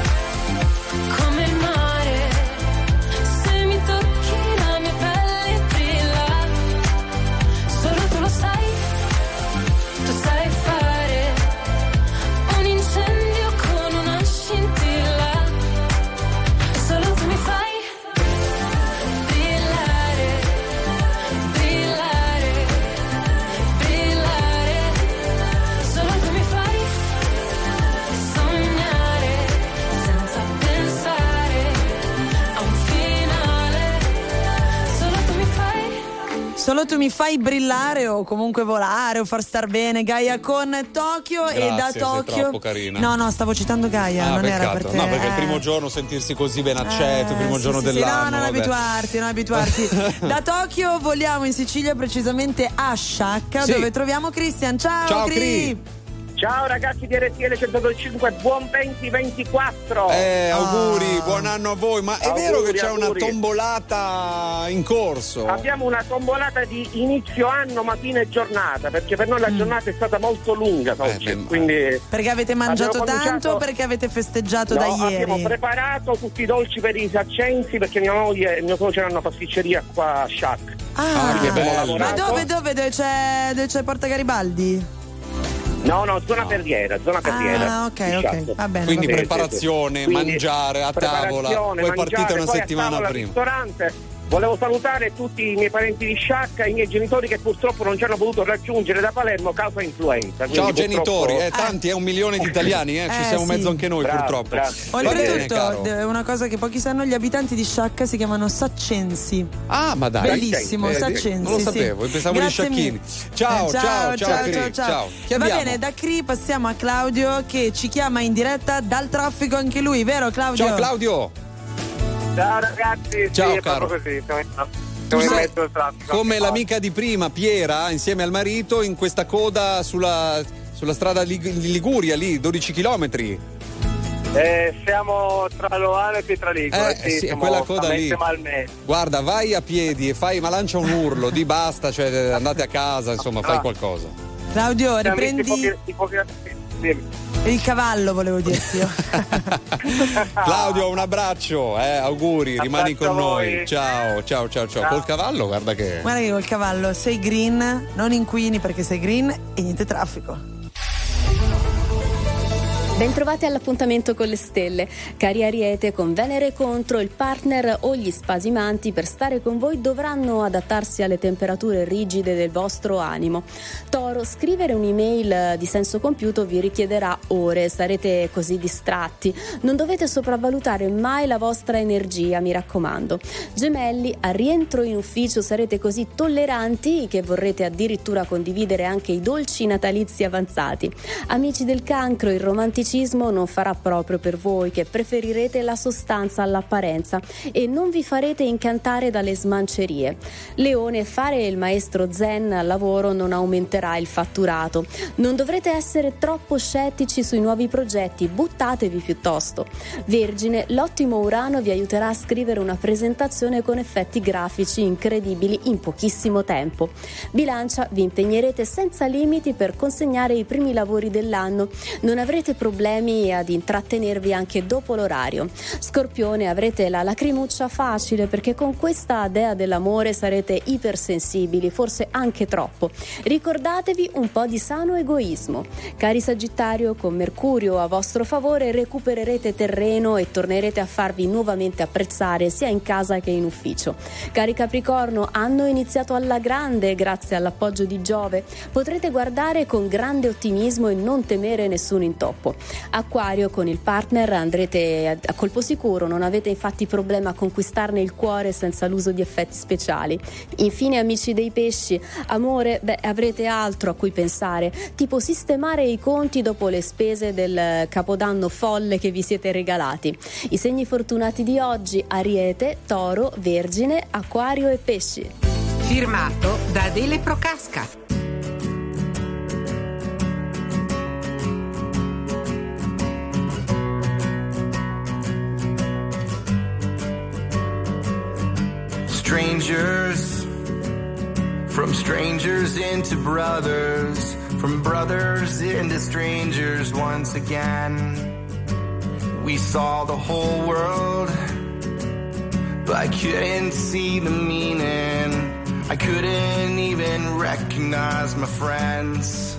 Solo tu mi fai brillare o comunque volare o far star bene Gaia con Tokyo e da Grazie, Tokyo. No, no, stavo citando Gaia, Ah, non era peccato. per te. No, perché il eh. primo giorno sentirsi così ben accetto, il primo Eh, giorno sì, sì, sì, dell'anno. no, non vabbè. abituarti, non abituarti. da Tokyo voliamo in Sicilia, precisamente a Sciacca, Sì. dove troviamo Cristian. Ciao, Ciao, Cri. Cri. Ciao ragazzi di RTL 125, buon 2024! Eh, auguri, buon anno a voi. Ma è Auguri, vero che c'è auguri. una tombolata in corso? Abbiamo una tombolata di inizio anno, mattina e giornata, perché per noi la giornata è stata molto lunga oggi, quindi Perché avete mangiato Abbiamo tanto o perché avete festeggiato No, da abbiamo ieri? preparato tutti i dolci per i saccensi perché mia moglie e mio suocero hanno una pasticceria qua a Shack. Ah, abbiamo ma lavorato. dove, dove, dove c'è, dove c'è Porta Garibaldi? No, no, zona perriera, zona perriera. Ah, ok, ok, Shack. va bene. Quindi va bene. preparazione, Quindi mangiare a tavola. preparazione, Voi partite mangiare, una poi a settimana tavola al prima. ristorante. Volevo salutare tutti i miei parenti di Sciacca e i miei genitori che purtroppo non ci hanno potuto raggiungere da Palermo causa influenza. Ciao purtroppo- genitori, eh, tanti, è un milione di italiani, eh, ci Eh, siamo sì. mezzo anche noi Bravo, purtroppo. bravo. Bene, Oltretutto, caro. d- una cosa che pochi sanno, gli abitanti di Sciacca si chiamano Saccensi. Ah, ma dai. Bellissimo? Saccensi. Non lo sì. sapevo, pensavo gli Grazie sciacchini. mille. Ciao, Eh, ciao, ciao, ciao, ciao, ciao. ciao. Va bene, da Cri passiamo a Claudio che ci chiama in diretta dal traffico anche lui, vero Claudio? Ciao Claudio. Ciao ragazzi, Ciao, sì, è caro. proprio così, siamo in, siamo mezzo al traffico. come anche l'amica di prima, Piera, insieme al marito, in questa coda sulla, sulla strada Lig- di Liguria, lì, 12 chilometri. Eh, siamo tra Loano e Pietraligure, Eh, sì, sì, è siamo quella coda lì. Guarda, vai a piedi e fai, ma lancia un urlo, di basta, cioè andate a casa, insomma, fai Ah. qualcosa. Claudio, Siamo riprendi pochi- il cavallo, volevo dirti io. Claudio, un abbraccio, eh, auguri, rimani con noi. Ciao, ciao, ciao, ciao. Ciao. Col cavallo, guarda che. Guarda che col cavallo sei green, non inquini perché sei green e niente traffico. Bentrovati all'appuntamento con le stelle. Cari Ariete, con Venere contro il partner o gli spasimanti per stare con voi dovranno adattarsi alle temperature rigide del vostro animo. Toro, scrivere un'email di senso compiuto vi richiederà ore, sarete così distratti. Non dovete sopravvalutare mai la vostra energia, mi raccomando. Gemelli, al rientro in ufficio sarete così tolleranti che vorrete addirittura condividere anche i dolci natalizi avanzati. Amici del cancro, il romanticismo non farà proprio per voi, che preferirete la sostanza all'apparenza e non vi farete incantare dalle smancerie. Leone, fare il maestro zen al lavoro non aumenterà il fatturato. Non dovrete essere troppo scettici sui nuovi progetti, buttatevi piuttosto. Vergine, l'ottimo Urano vi aiuterà a scrivere una presentazione con effetti grafici incredibili in pochissimo tempo. Bilancia, vi impegnerete senza limiti per consegnare i primi lavori dell'anno. Non avrete problemi ad intrattenervi anche dopo l'orario. Scorpione, avrete la lacrimuccia facile perché con questa dea dell'amore sarete ipersensibili, forse anche troppo. Ricordatevi un po' di sano egoismo. Cari Sagittario, con Mercurio a vostro favore recupererete terreno e tornerete a farvi nuovamente apprezzare sia in casa che in ufficio. Cari Capricorno, hanno iniziato alla grande grazie all'appoggio di Giove. Potrete guardare con grande ottimismo e non temere nessun intoppo. Acquario con il partner andrete a, colpo sicuro, non avete infatti problema a conquistarne il cuore senza l'uso di effetti speciali. Infine amici dei pesci, amore, beh avrete altro a cui pensare, tipo sistemare i conti dopo le spese del capodanno folle che vi siete regalati. I segni fortunati di oggi, Ariete, Toro, Vergine, Acquario e Pesci. Firmato da Adele Procasca. Strangers, from strangers into brothers, from brothers into strangers once again. We saw the whole world, but I couldn't see the meaning. I couldn't even recognize my friends.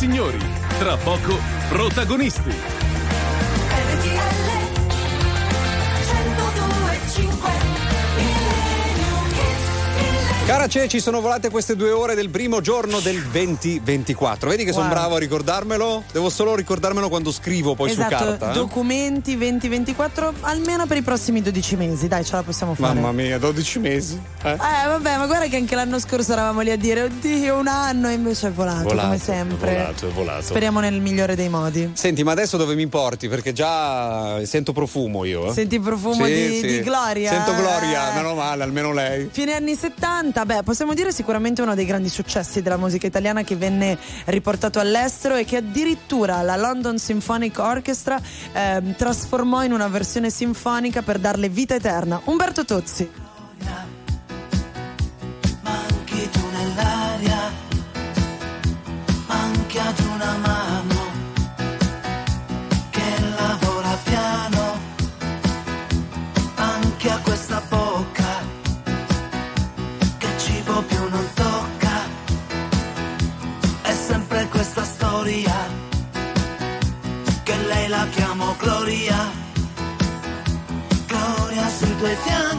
signori, tra poco protagonisti. Cara Ce, ci sono volate queste due ore del primo giorno del 2024. Vedi che sono Guarda. bravo a ricordarmelo? Devo solo ricordarmelo quando scrivo poi esatto, su carta. eh? documenti 2024 almeno per i prossimi 12 mesi, dai, ce la possiamo fare. Mamma mia, 12 mesi. Eh? Eh, vabbè, ma guarda che anche l'anno scorso eravamo lì a dire, oddio, un anno, e invece è volato, come sempre. È volato, è volato. Speriamo nel migliore dei modi. Senti, ma adesso dove mi porti? Perché già sento profumo io. eh. Senti il profumo Sì, di, sì. di Gloria? Sento eh? Gloria, meno male, almeno lei. Fine anni 70, beh, possiamo dire sicuramente uno dei grandi successi della musica italiana che venne riportato all'estero e che addirittura la London Symphonic Orchestra ehm, trasformò in una versione sinfonica per darle vita eterna. Umberto Tozzi. Anche tu nell'aria, anche ad una mano Gloria, que lei la chiamo Gloria, Gloria sin tu eternidad.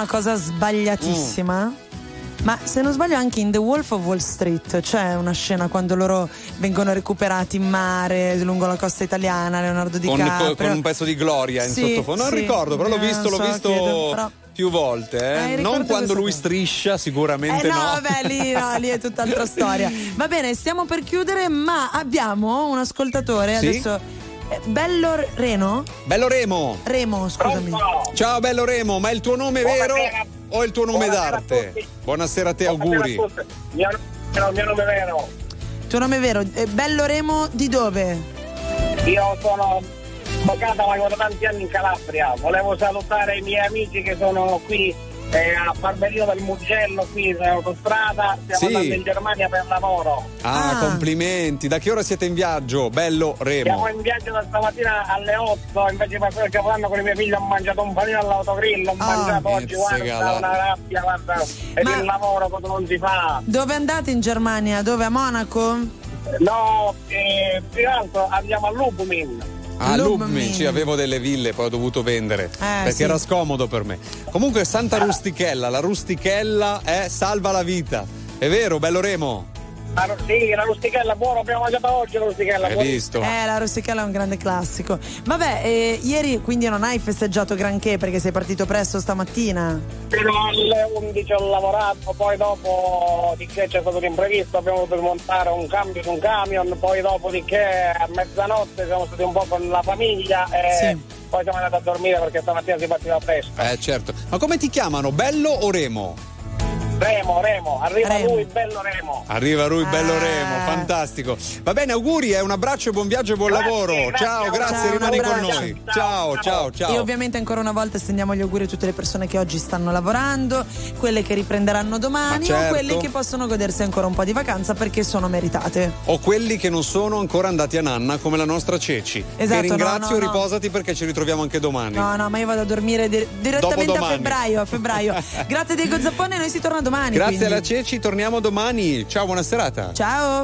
Una cosa sbagliatissima. Ma se non sbaglio anche in The Wolf of Wall Street c'è una scena quando loro vengono recuperati in mare lungo la costa italiana, Leonardo Con, DiCaprio. con un pezzo di gloria in Sì, sottofondo. Non sì. ricordo, però l'ho visto, l'ho so visto che- però- più volte. eh. Eh, non quando lui cosa. striscia, sicuramente Eh no, no. vabbè, lì, no, lì è tutt'altra storia. Va bene, stiamo per chiudere, ma abbiamo un ascoltatore Sì? adesso. Bello Reno? Bello Remo. Remo, scusami. Ciao bello Remo, ma è il tuo nome vero o è il tuo nome Buonasera a d'arte? tutti. Buonasera a te, auguri. Buonasera a tutti. Mio, no, mio nome è vero. Tuo nome è vero? Eh, Bello Remo di dove? Io sono avvocato, lavoro tanti anni in Calabria. Volevo salutare i miei amici che sono qui eh, a Barberino del Mugello, qui in autostrada. Stiamo Sì. andando in Germania per lavoro. Ah, complimenti. Da che ora siete in viaggio? Bello Siamo Remo. in viaggio da stamattina alle 8, invece di passare il capodanno con i miei figli ho mangiato un panino all'autogrill, ho mangiato oggi, guarda, Pizzica, una rabbia, guarda, ed il lavoro cosa non si fa. Dove andate in Germania? Dove? A Monaco? No, eh, più che altro andiamo a Lubumin. Ah, Lubmin. Sì, avevo delle ville, poi ho dovuto vendere. perché sì. era scomodo per me. Comunque, Santa Rustichella, la rustichella è salva la vita. È vero, bello Remo? La, sì, la rustichella buona, abbiamo mangiato oggi la rustichella. Hai buona. visto? Eh, la Rossicella è un grande classico. Vabbè, eh, ieri quindi non hai festeggiato granché perché sei partito presto stamattina. Fino alle 11 ho lavorato, poi dopo di che c'è stato un imprevisto, abbiamo dovuto montare un cambio su un camion, poi dopo di che a mezzanotte siamo stati un po' con la famiglia e poi siamo andati a dormire perché stamattina si partiva presto. Eh, certo. Ma come ti chiamano? Bello o Remo? Remo, Remo, arriva lui, bello Remo. Arriva lui, bello Ah. Remo, fantastico. Va bene, auguri, eh, un abbraccio, buon viaggio e buon lavoro. ciao, grazie, Ciao, rimani con noi. Ciao, ciao, ciao. E ovviamente ancora una volta stendiamo gli auguri a tutte le persone che oggi stanno lavorando, quelle che riprenderanno domani Ma certo. o quelle che possono godersi ancora un po' di vacanza perché sono meritate. O quelli che non sono ancora andati a nanna come la nostra Ceci. Esatto, Ti ringrazio, no, no, no. riposati perché ci ritroviamo anche domani. No, no, ma io vado a dormire di- direttamente a febbraio, a febbraio. Grazie Diego Zappone, noi si torna domani. Grazie quindi. alla Ceci, torniamo domani. Ciao, buona serata. Ciao.